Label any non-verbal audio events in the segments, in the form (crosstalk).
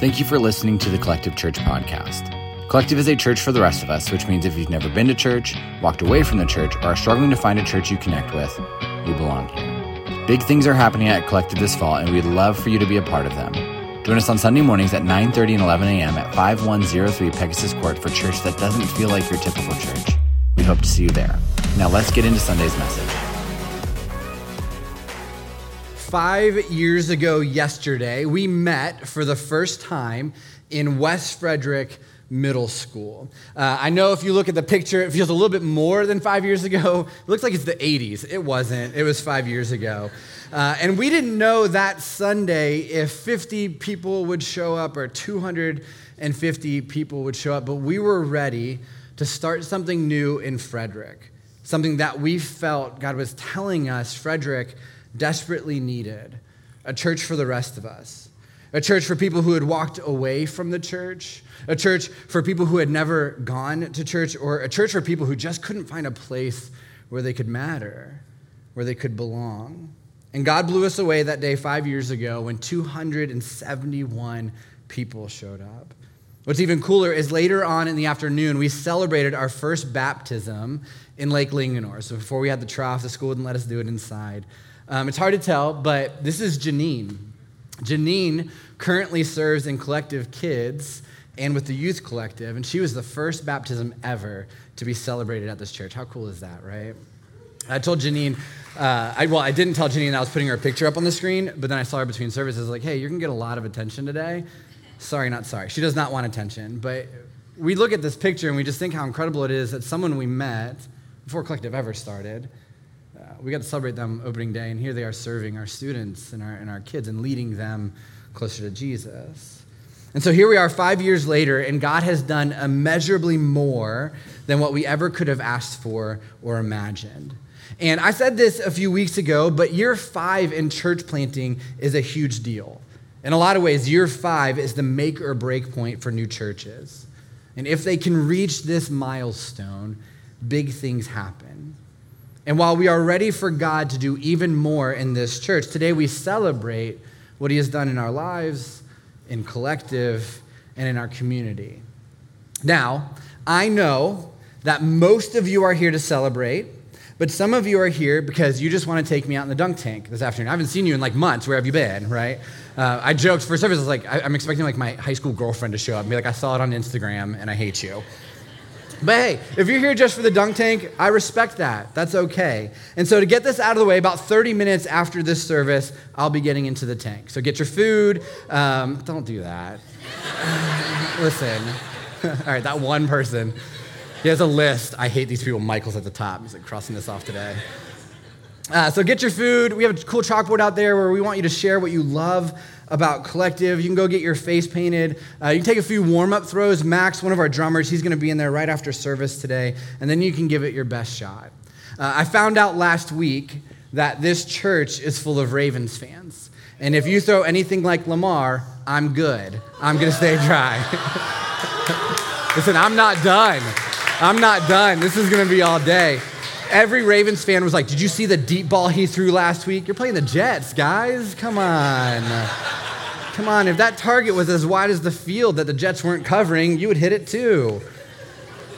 Thank you for listening to the Collective Church podcast. Collective is a church for the rest of us, which means if you've never been to church, walked away from the church, or are struggling to find a church you connect with, you belong here. Big things are happening at Collective this fall, and we'd love for you to be a part of them. Join us on Sunday mornings at 9:30 and 11 a.m. at 5103 Pegasus Court for church that doesn't feel like your typical church. We hope to see you there. Now let's get into Sunday's message. Five years ago, yesterday, we met for the first time in West Frederick Middle School. Uh, I know if you look at the picture, it feels a little bit more than five years ago. It looks like it's the 80s. It wasn't, it was five years ago. Uh, and we didn't know that Sunday if 50 people would show up or 250 people would show up, but we were ready to start something new in Frederick, something that we felt God was telling us Frederick desperately needed a church for the rest of us a church for people who had walked away from the church, a church for people who had never gone to church, or a church for people who just couldn't find a place where they could matter, where they could belong. And God blew us away that day five years ago when 271 people showed up. What's even cooler is later on in the afternoon, we celebrated our first baptism in Lake Linganore. So before we had the trough, the school wouldn't let us do it inside. Um, it's hard to tell, but this is Janine. Janine currently serves in Collective Kids and with the Youth Collective, and she was the first baptism ever to be celebrated at this church. How cool is that, right? I told Janine, uh, I, well, I didn't tell Janine that I was putting her picture up on the screen, but then I saw her between services, like, hey, you're gonna get a lot of attention today. Sorry, not sorry. She does not want attention, but we look at this picture and we just think how incredible it is that someone we met before Collective ever started, we got to celebrate them opening day, and here they are serving our students and our, and our kids and leading them closer to Jesus. And so here we are five years later, and God has done immeasurably more than what we ever could have asked for or imagined. And I said this a few weeks ago, but year five in church planting is a huge deal. In a lot of ways, year five is the make or break point for new churches. And if they can reach this milestone, big things happen. And while we are ready for God to do even more in this church, today we celebrate what He has done in our lives, in collective, and in our community. Now, I know that most of you are here to celebrate, but some of you are here because you just want to take me out in the dunk tank this afternoon. I haven't seen you in like months. Where have you been, right? Uh, I joked for service, I was like, I, am expecting like my high school girlfriend to show up and be like, I saw it on Instagram and I hate you. But hey, if you're here just for the dunk tank, I respect that. That's okay. And so, to get this out of the way, about 30 minutes after this service, I'll be getting into the tank. So, get your food. Um, don't do that. (sighs) Listen. (laughs) All right, that one person. He has a list. I hate these people. Michael's at the top. He's like crossing this off today. Uh, so, get your food. We have a cool chalkboard out there where we want you to share what you love about Collective. You can go get your face painted. Uh, you can take a few warm up throws. Max, one of our drummers, he's going to be in there right after service today, and then you can give it your best shot. Uh, I found out last week that this church is full of Ravens fans. And if you throw anything like Lamar, I'm good. I'm going to stay dry. (laughs) Listen, I'm not done. I'm not done. This is going to be all day. Every Ravens fan was like, Did you see the deep ball he threw last week? You're playing the Jets, guys. Come on. Come on. If that target was as wide as the field that the Jets weren't covering, you would hit it too.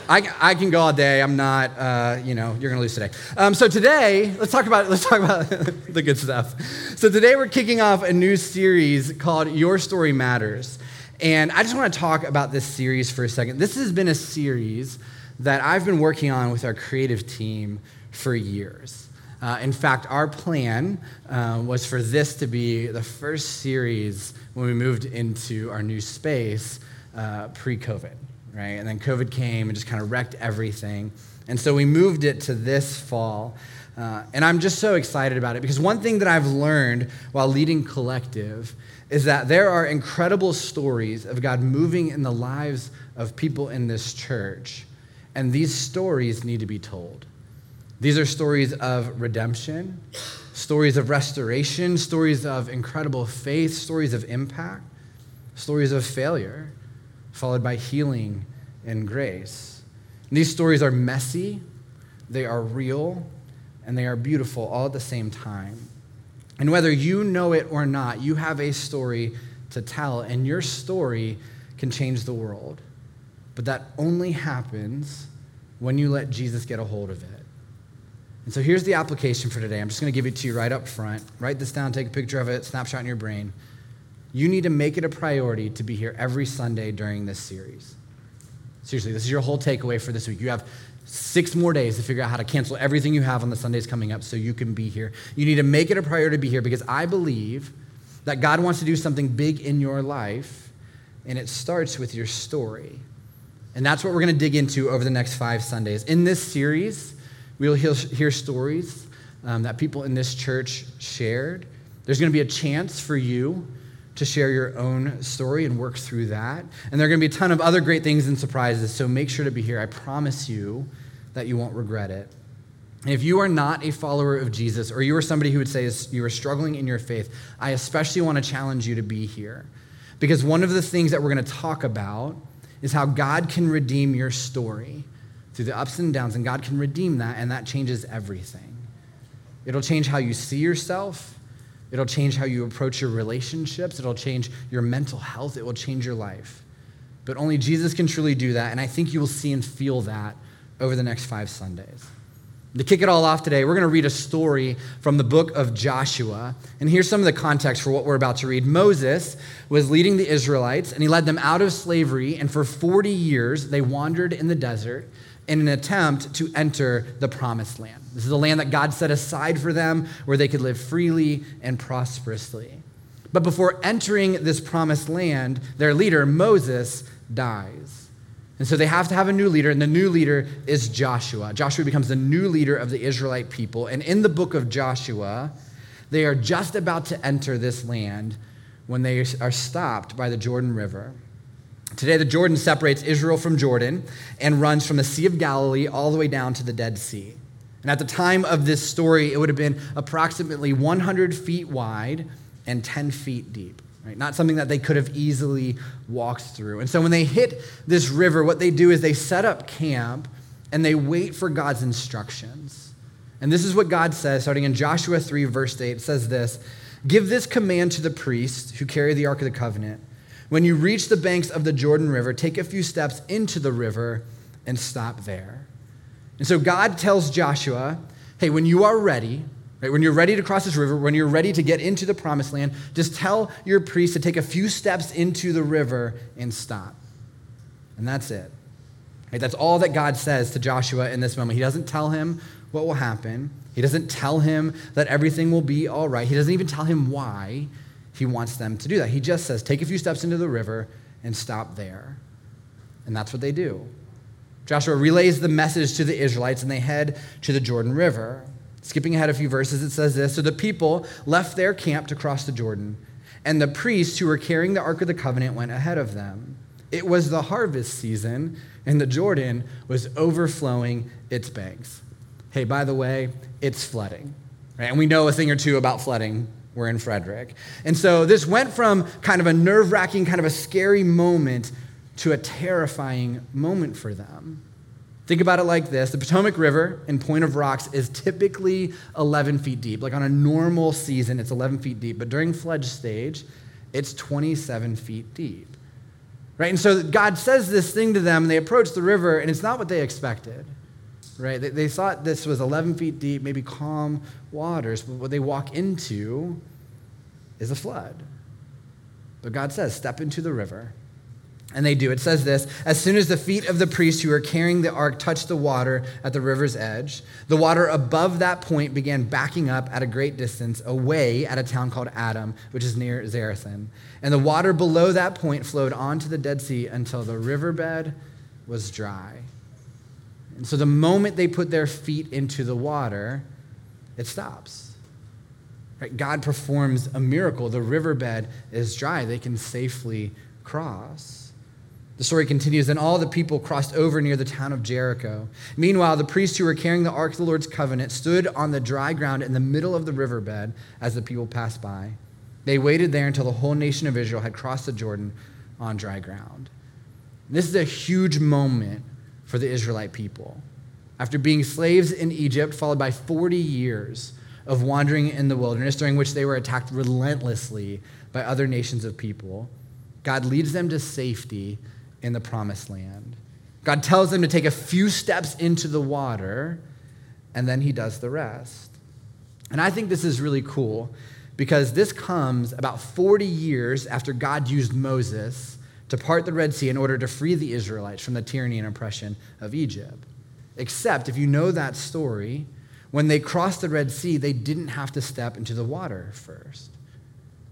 I, I can go all day. I'm not, uh, you know, you're going to lose today. Um, so today, let's talk about (laughs) let's talk about (laughs) the good stuff. So today we're kicking off a new series called Your Story Matters, and I just want to talk about this series for a second. This has been a series that I've been working on with our creative team for years. Uh, in fact, our plan uh, was for this to be the first series when we moved into our new space uh, pre COVID, right? And then COVID came and just kind of wrecked everything. And so we moved it to this fall. Uh, and I'm just so excited about it because one thing that I've learned while leading Collective is that there are incredible stories of God moving in the lives of people in this church and these stories need to be told. These are stories of redemption, stories of restoration, stories of incredible faith, stories of impact, stories of failure, followed by healing and grace. And these stories are messy, they are real, and they are beautiful all at the same time. And whether you know it or not, you have a story to tell, and your story can change the world. But that only happens when you let Jesus get a hold of it. And so here's the application for today. I'm just going to give it to you right up front. Write this down, take a picture of it, snapshot in your brain. You need to make it a priority to be here every Sunday during this series. Seriously, this is your whole takeaway for this week. You have six more days to figure out how to cancel everything you have on the Sundays coming up so you can be here. You need to make it a priority to be here because I believe that God wants to do something big in your life, and it starts with your story. And that's what we're going to dig into over the next five Sundays. In this series, we'll hear stories um, that people in this church shared. There's going to be a chance for you to share your own story and work through that. And there are going to be a ton of other great things and surprises, so make sure to be here. I promise you that you won't regret it. if you are not a follower of Jesus, or you are somebody who would say you are struggling in your faith, I especially want to challenge you to be here. Because one of the things that we're going to talk about is how God can redeem your story through the ups and downs, and God can redeem that, and that changes everything. It'll change how you see yourself, it'll change how you approach your relationships, it'll change your mental health, it will change your life. But only Jesus can truly do that, and I think you will see and feel that over the next five Sundays. To kick it all off today, we're going to read a story from the book of Joshua. And here's some of the context for what we're about to read. Moses was leading the Israelites, and he led them out of slavery. And for 40 years, they wandered in the desert in an attempt to enter the promised land. This is the land that God set aside for them where they could live freely and prosperously. But before entering this promised land, their leader, Moses, dies. And so they have to have a new leader, and the new leader is Joshua. Joshua becomes the new leader of the Israelite people. And in the book of Joshua, they are just about to enter this land when they are stopped by the Jordan River. Today, the Jordan separates Israel from Jordan and runs from the Sea of Galilee all the way down to the Dead Sea. And at the time of this story, it would have been approximately 100 feet wide and 10 feet deep right? Not something that they could have easily walked through. And so when they hit this river, what they do is they set up camp and they wait for God's instructions. And this is what God says, starting in Joshua 3, verse 8. It says this Give this command to the priests who carry the Ark of the Covenant. When you reach the banks of the Jordan River, take a few steps into the river and stop there. And so God tells Joshua, Hey, when you are ready, Right? When you're ready to cross this river, when you're ready to get into the promised land, just tell your priest to take a few steps into the river and stop. And that's it. Right? That's all that God says to Joshua in this moment. He doesn't tell him what will happen, He doesn't tell him that everything will be all right. He doesn't even tell him why he wants them to do that. He just says, take a few steps into the river and stop there. And that's what they do. Joshua relays the message to the Israelites and they head to the Jordan River. Skipping ahead a few verses, it says this So the people left their camp to cross the Jordan, and the priests who were carrying the Ark of the Covenant went ahead of them. It was the harvest season, and the Jordan was overflowing its banks. Hey, by the way, it's flooding. Right? And we know a thing or two about flooding. We're in Frederick. And so this went from kind of a nerve wracking, kind of a scary moment to a terrifying moment for them. Think about it like this the Potomac River in Point of Rocks is typically 11 feet deep. Like on a normal season, it's 11 feet deep, but during flood stage, it's 27 feet deep. Right? And so God says this thing to them, and they approach the river, and it's not what they expected. Right? They, they thought this was 11 feet deep, maybe calm waters, but what they walk into is a flood. But God says, step into the river and they do. It says this As soon as the feet of the priests who were carrying the ark touched the water at the river's edge, the water above that point began backing up at a great distance away at a town called Adam, which is near Zarethan. And the water below that point flowed onto the Dead Sea until the riverbed was dry. And so the moment they put their feet into the water, it stops. Right? God performs a miracle. The riverbed is dry, they can safely cross. The story continues Then all the people crossed over near the town of Jericho. Meanwhile, the priests who were carrying the ark of the Lord's covenant stood on the dry ground in the middle of the riverbed as the people passed by. They waited there until the whole nation of Israel had crossed the Jordan on dry ground. This is a huge moment for the Israelite people. After being slaves in Egypt, followed by 40 years of wandering in the wilderness, during which they were attacked relentlessly by other nations of people, God leads them to safety in the promised land. God tells them to take a few steps into the water, and then he does the rest. And I think this is really cool because this comes about 40 years after God used Moses to part the Red Sea in order to free the Israelites from the tyranny and oppression of Egypt. Except if you know that story, when they crossed the Red Sea, they didn't have to step into the water first.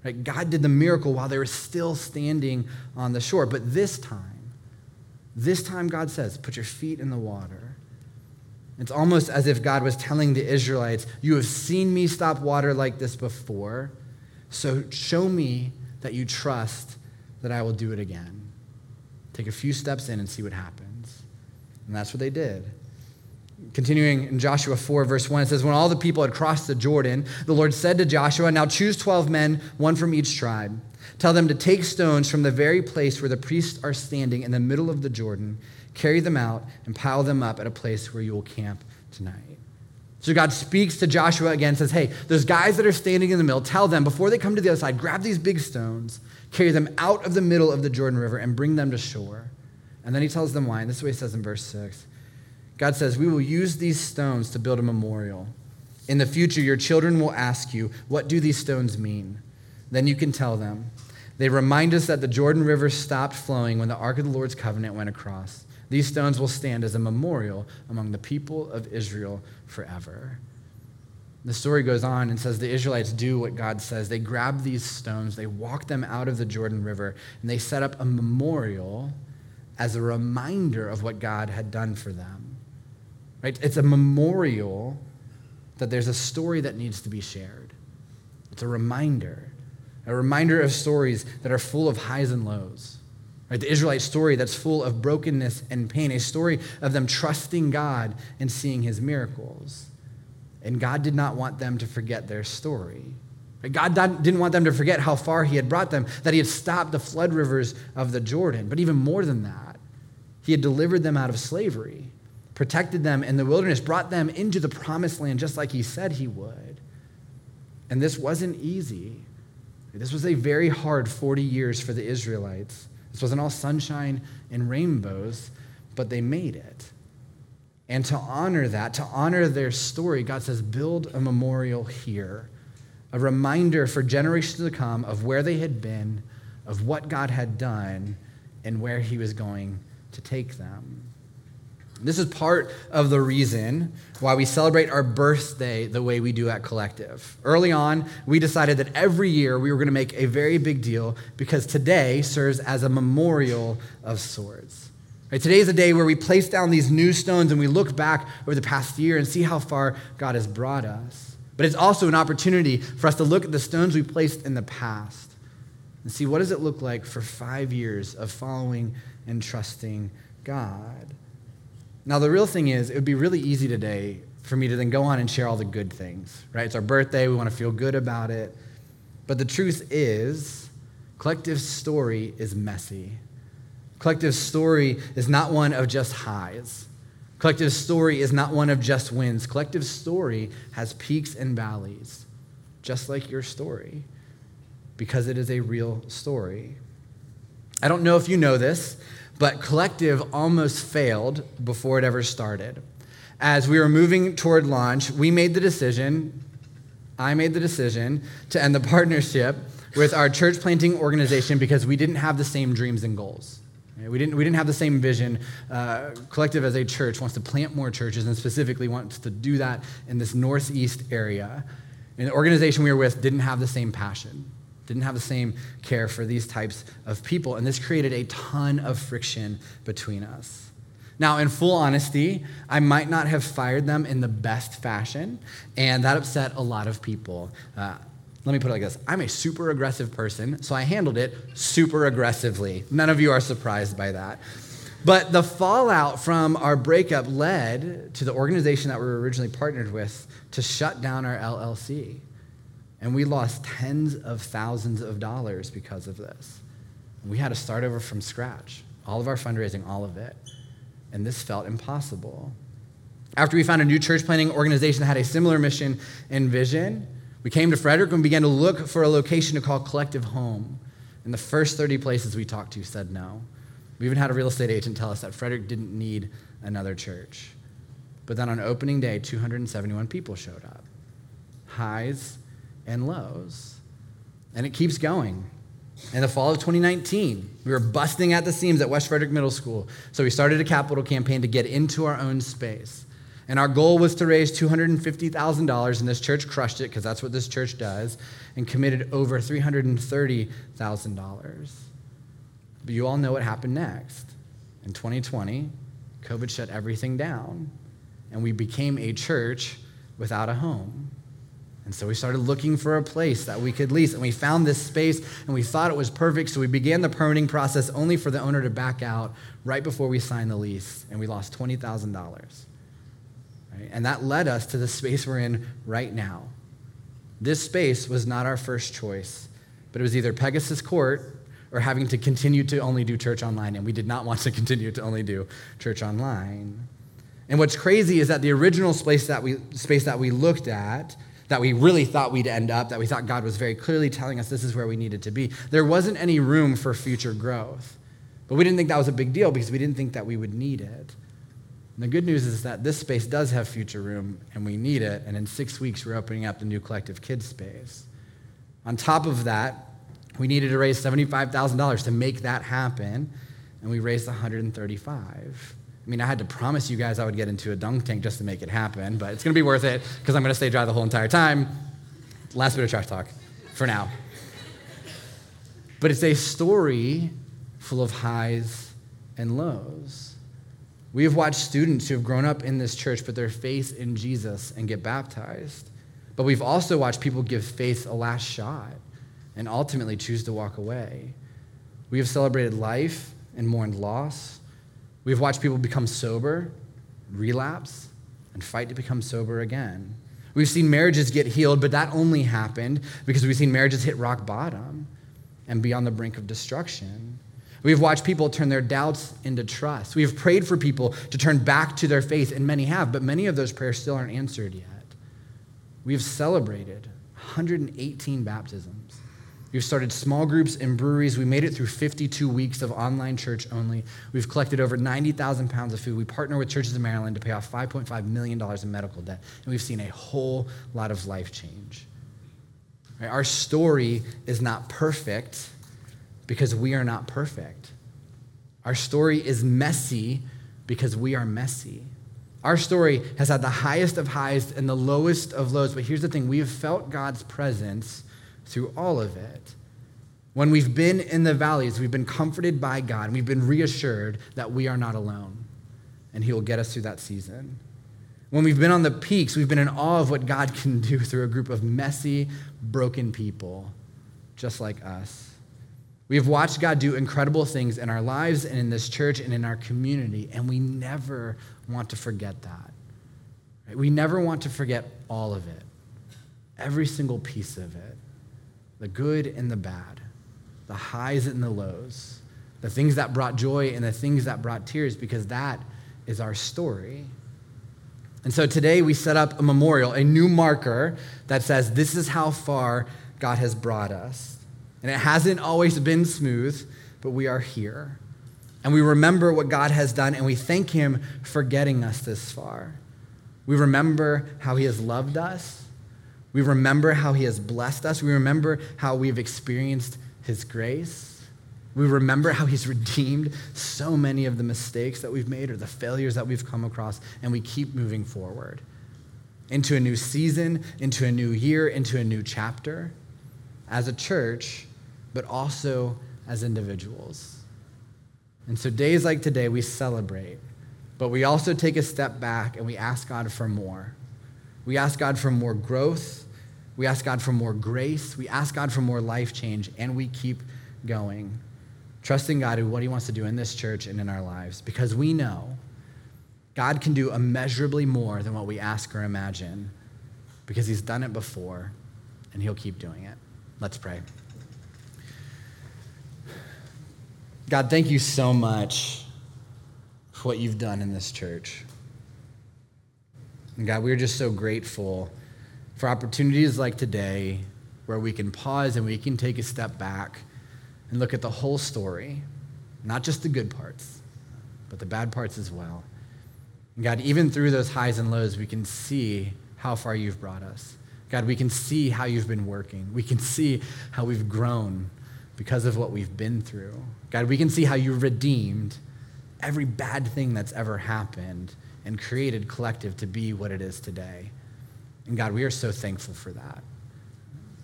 Right? God did the miracle while they were still standing on the shore. But this time, this time God says, put your feet in the water. It's almost as if God was telling the Israelites, You have seen me stop water like this before, so show me that you trust that I will do it again. Take a few steps in and see what happens. And that's what they did. Continuing in Joshua 4, verse 1, it says, When all the people had crossed the Jordan, the Lord said to Joshua, Now choose 12 men, one from each tribe. Tell them to take stones from the very place where the priests are standing in the middle of the Jordan, carry them out, and pile them up at a place where you will camp tonight. So God speaks to Joshua again, says, Hey, those guys that are standing in the middle, tell them before they come to the other side, grab these big stones, carry them out of the middle of the Jordan River, and bring them to shore. And then he tells them why. And this is what he says in verse 6. God says, We will use these stones to build a memorial. In the future, your children will ask you, What do these stones mean? Then you can tell them. They remind us that the Jordan River stopped flowing when the Ark of the Lord's covenant went across. These stones will stand as a memorial among the people of Israel forever. The story goes on and says the Israelites do what God says. They grab these stones, they walk them out of the Jordan River, and they set up a memorial as a reminder of what God had done for them. Right? It's a memorial that there's a story that needs to be shared. It's a reminder, a reminder of stories that are full of highs and lows. Right? The Israelite story that's full of brokenness and pain, a story of them trusting God and seeing his miracles. And God did not want them to forget their story. God didn't want them to forget how far he had brought them, that he had stopped the flood rivers of the Jordan. But even more than that, he had delivered them out of slavery protected them in the wilderness, brought them into the promised land just like he said he would. And this wasn't easy. This was a very hard 40 years for the Israelites. This wasn't all sunshine and rainbows, but they made it. And to honor that, to honor their story, God says, build a memorial here, a reminder for generations to come of where they had been, of what God had done, and where He was going to take them. This is part of the reason why we celebrate our birthday the way we do at Collective. Early on, we decided that every year we were going to make a very big deal because today serves as a memorial of sorts. Right, today is a day where we place down these new stones and we look back over the past year and see how far God has brought us. But it's also an opportunity for us to look at the stones we placed in the past and see what does it look like for five years of following and trusting God. Now, the real thing is, it would be really easy today for me to then go on and share all the good things, right? It's our birthday, we want to feel good about it. But the truth is, collective story is messy. Collective story is not one of just highs. Collective story is not one of just wins. Collective story has peaks and valleys, just like your story, because it is a real story. I don't know if you know this, but Collective almost failed before it ever started. As we were moving toward launch, we made the decision, I made the decision to end the (laughs) partnership with our church planting organization because we didn't have the same dreams and goals. We didn't, we didn't have the same vision. Uh, Collective as a church wants to plant more churches and specifically wants to do that in this northeast area. And the organization we were with didn't have the same passion didn't have the same care for these types of people. And this created a ton of friction between us. Now, in full honesty, I might not have fired them in the best fashion, and that upset a lot of people. Uh, let me put it like this I'm a super aggressive person, so I handled it super aggressively. None of you are surprised by that. But the fallout from our breakup led to the organization that we were originally partnered with to shut down our LLC. And we lost tens of thousands of dollars because of this. We had to start over from scratch, all of our fundraising, all of it. And this felt impossible. After we found a new church planting organization that had a similar mission and vision, we came to Frederick and began to look for a location to call Collective Home. And the first 30 places we talked to said no. We even had a real estate agent tell us that Frederick didn't need another church. But then on opening day, 271 people showed up highs and lows. And it keeps going. In the fall of 2019, we were busting at the seams at West Frederick Middle School. So we started a capital campaign to get into our own space. And our goal was to raise $250,000, and this church crushed it because that's what this church does, and committed over $330,000. But you all know what happened next. In 2020, COVID shut everything down, and we became a church without a home. And so we started looking for a place that we could lease. And we found this space and we thought it was perfect. So we began the permitting process only for the owner to back out right before we signed the lease. And we lost $20,000. Right? And that led us to the space we're in right now. This space was not our first choice, but it was either Pegasus Court or having to continue to only do church online. And we did not (laughs) want to continue to only do church online. And what's crazy is that the original space that we, space that we looked at, that we really thought we'd end up, that we thought God was very clearly telling us this is where we needed to be, there wasn't any room for future growth. But we didn't think that was a big deal because we didn't think that we would need it. And the good news is that this space does have future room and we need it. And in six weeks, we're opening up the new collective kids space. On top of that, we needed to raise $75,000 to make that happen, and we raised 135. I mean, I had to promise you guys I would get into a dunk tank just to make it happen, but it's going to be worth it because I'm going to stay dry the whole entire time. Last bit of trash talk for now. But it's a story full of highs and lows. We have watched students who have grown up in this church put their faith in Jesus and get baptized. But we've also watched people give faith a last shot and ultimately choose to walk away. We have celebrated life and mourned loss. We've watched people become sober, relapse, and fight to become sober again. We've seen marriages get healed, but that only happened because we've seen marriages hit rock bottom and be on the brink of destruction. We've watched people turn their doubts into trust. We've prayed for people to turn back to their faith, and many have, but many of those prayers still aren't answered yet. We've celebrated 118 baptisms. We've started small groups and breweries. We made it through 52 weeks of online church only. We've collected over 90,000 pounds of food. We partner with churches in Maryland to pay off $5.5 million in medical debt. And we've seen a whole lot of life change. Right? Our story is not perfect because we are not perfect. Our story is messy because we are messy. Our story has had the highest of highs and the lowest of lows. But here's the thing we have felt God's presence through all of it. When we've been in the valleys, we've been comforted by God, and we've been reassured that we are not alone, and He will get us through that season. When we've been on the peaks, we've been in awe of what God can do through a group of messy, broken people just like us. We have watched God do incredible things in our lives and in this church and in our community, and we never want to forget that. We never want to forget all of it, every single piece of it the good and the bad, the highs and the lows, the things that brought joy and the things that brought tears, because that is our story. And so today we set up a memorial, a new marker that says, This is how far God has brought us. And it hasn't always been smooth, but we are here. And we remember what God has done, and we thank Him for getting us this far. We remember how He has loved us, we remember how he has blessed us. We remember how we've experienced his grace. We remember how he's (laughs) redeemed so many of the mistakes that we've made or the failures that we've come across, and we keep moving forward into a new season, into a new year, into a new chapter as a church, but also as individuals. And so, days like today, we celebrate, but we also take a step back and we ask God for more. We ask God for more growth. We ask God for more grace. We ask God for more life change, and we keep going, trusting God in what He wants to do in this church and in our lives because we know God can do immeasurably more than what we ask or imagine because He's done it before and He'll keep doing it. Let's pray. God, thank you so much for what you've done in this church. And God, we're just so grateful for opportunities like today where we can pause and we can take a step back and look at the whole story, not just the good parts, but the bad parts as well. And God, even through those highs and lows, we can see how far you've brought us. God, we can see how you've been working. We can see how we've grown because of what we've been through. God, we can see how you've redeemed every bad thing that's ever happened and created collective to be what it is today. And God, we are so thankful for that.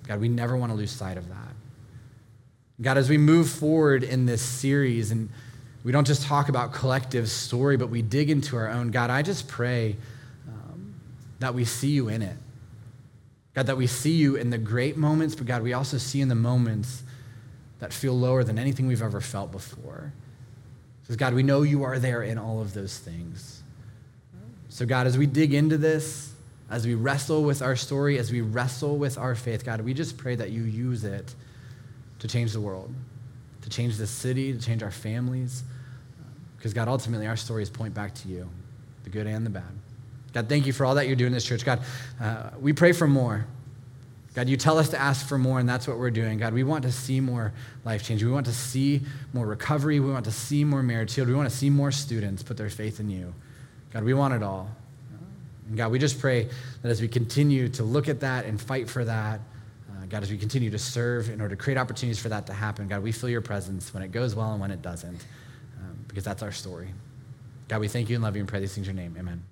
God, we never want to lose sight of that. God, as we move forward in this series, and we don't just talk about collective story, but we dig into our own, God, I just pray um, that we see you in it. God, that we see you in the great moments, but God, we also see in the moments that feel lower than anything we've ever felt before. Because, God, we know you are there in all of those things. So, God, as we dig into this, as we wrestle with our story, as we wrestle with our faith, God, we just pray that you use it to change the world, to change the city, to change our families. Because, God, ultimately, our stories point back to you, the good and the bad. God, thank you for all that you're doing in this church. God, uh, we pray for more. God, you tell us to ask for more, and that's what we're doing. God, we want to see more life change. We want to see more recovery. We want to see more marriage healed. We want to see more students put their faith in you. God, we want it all. And God, we just pray that as we continue to look at that and fight for that, uh, God, as we continue to serve in order to create opportunities for that to happen, God, we feel your presence when it goes well and when it doesn't, um, because that's our story. God, we thank you and love you and pray these things in your name. Amen.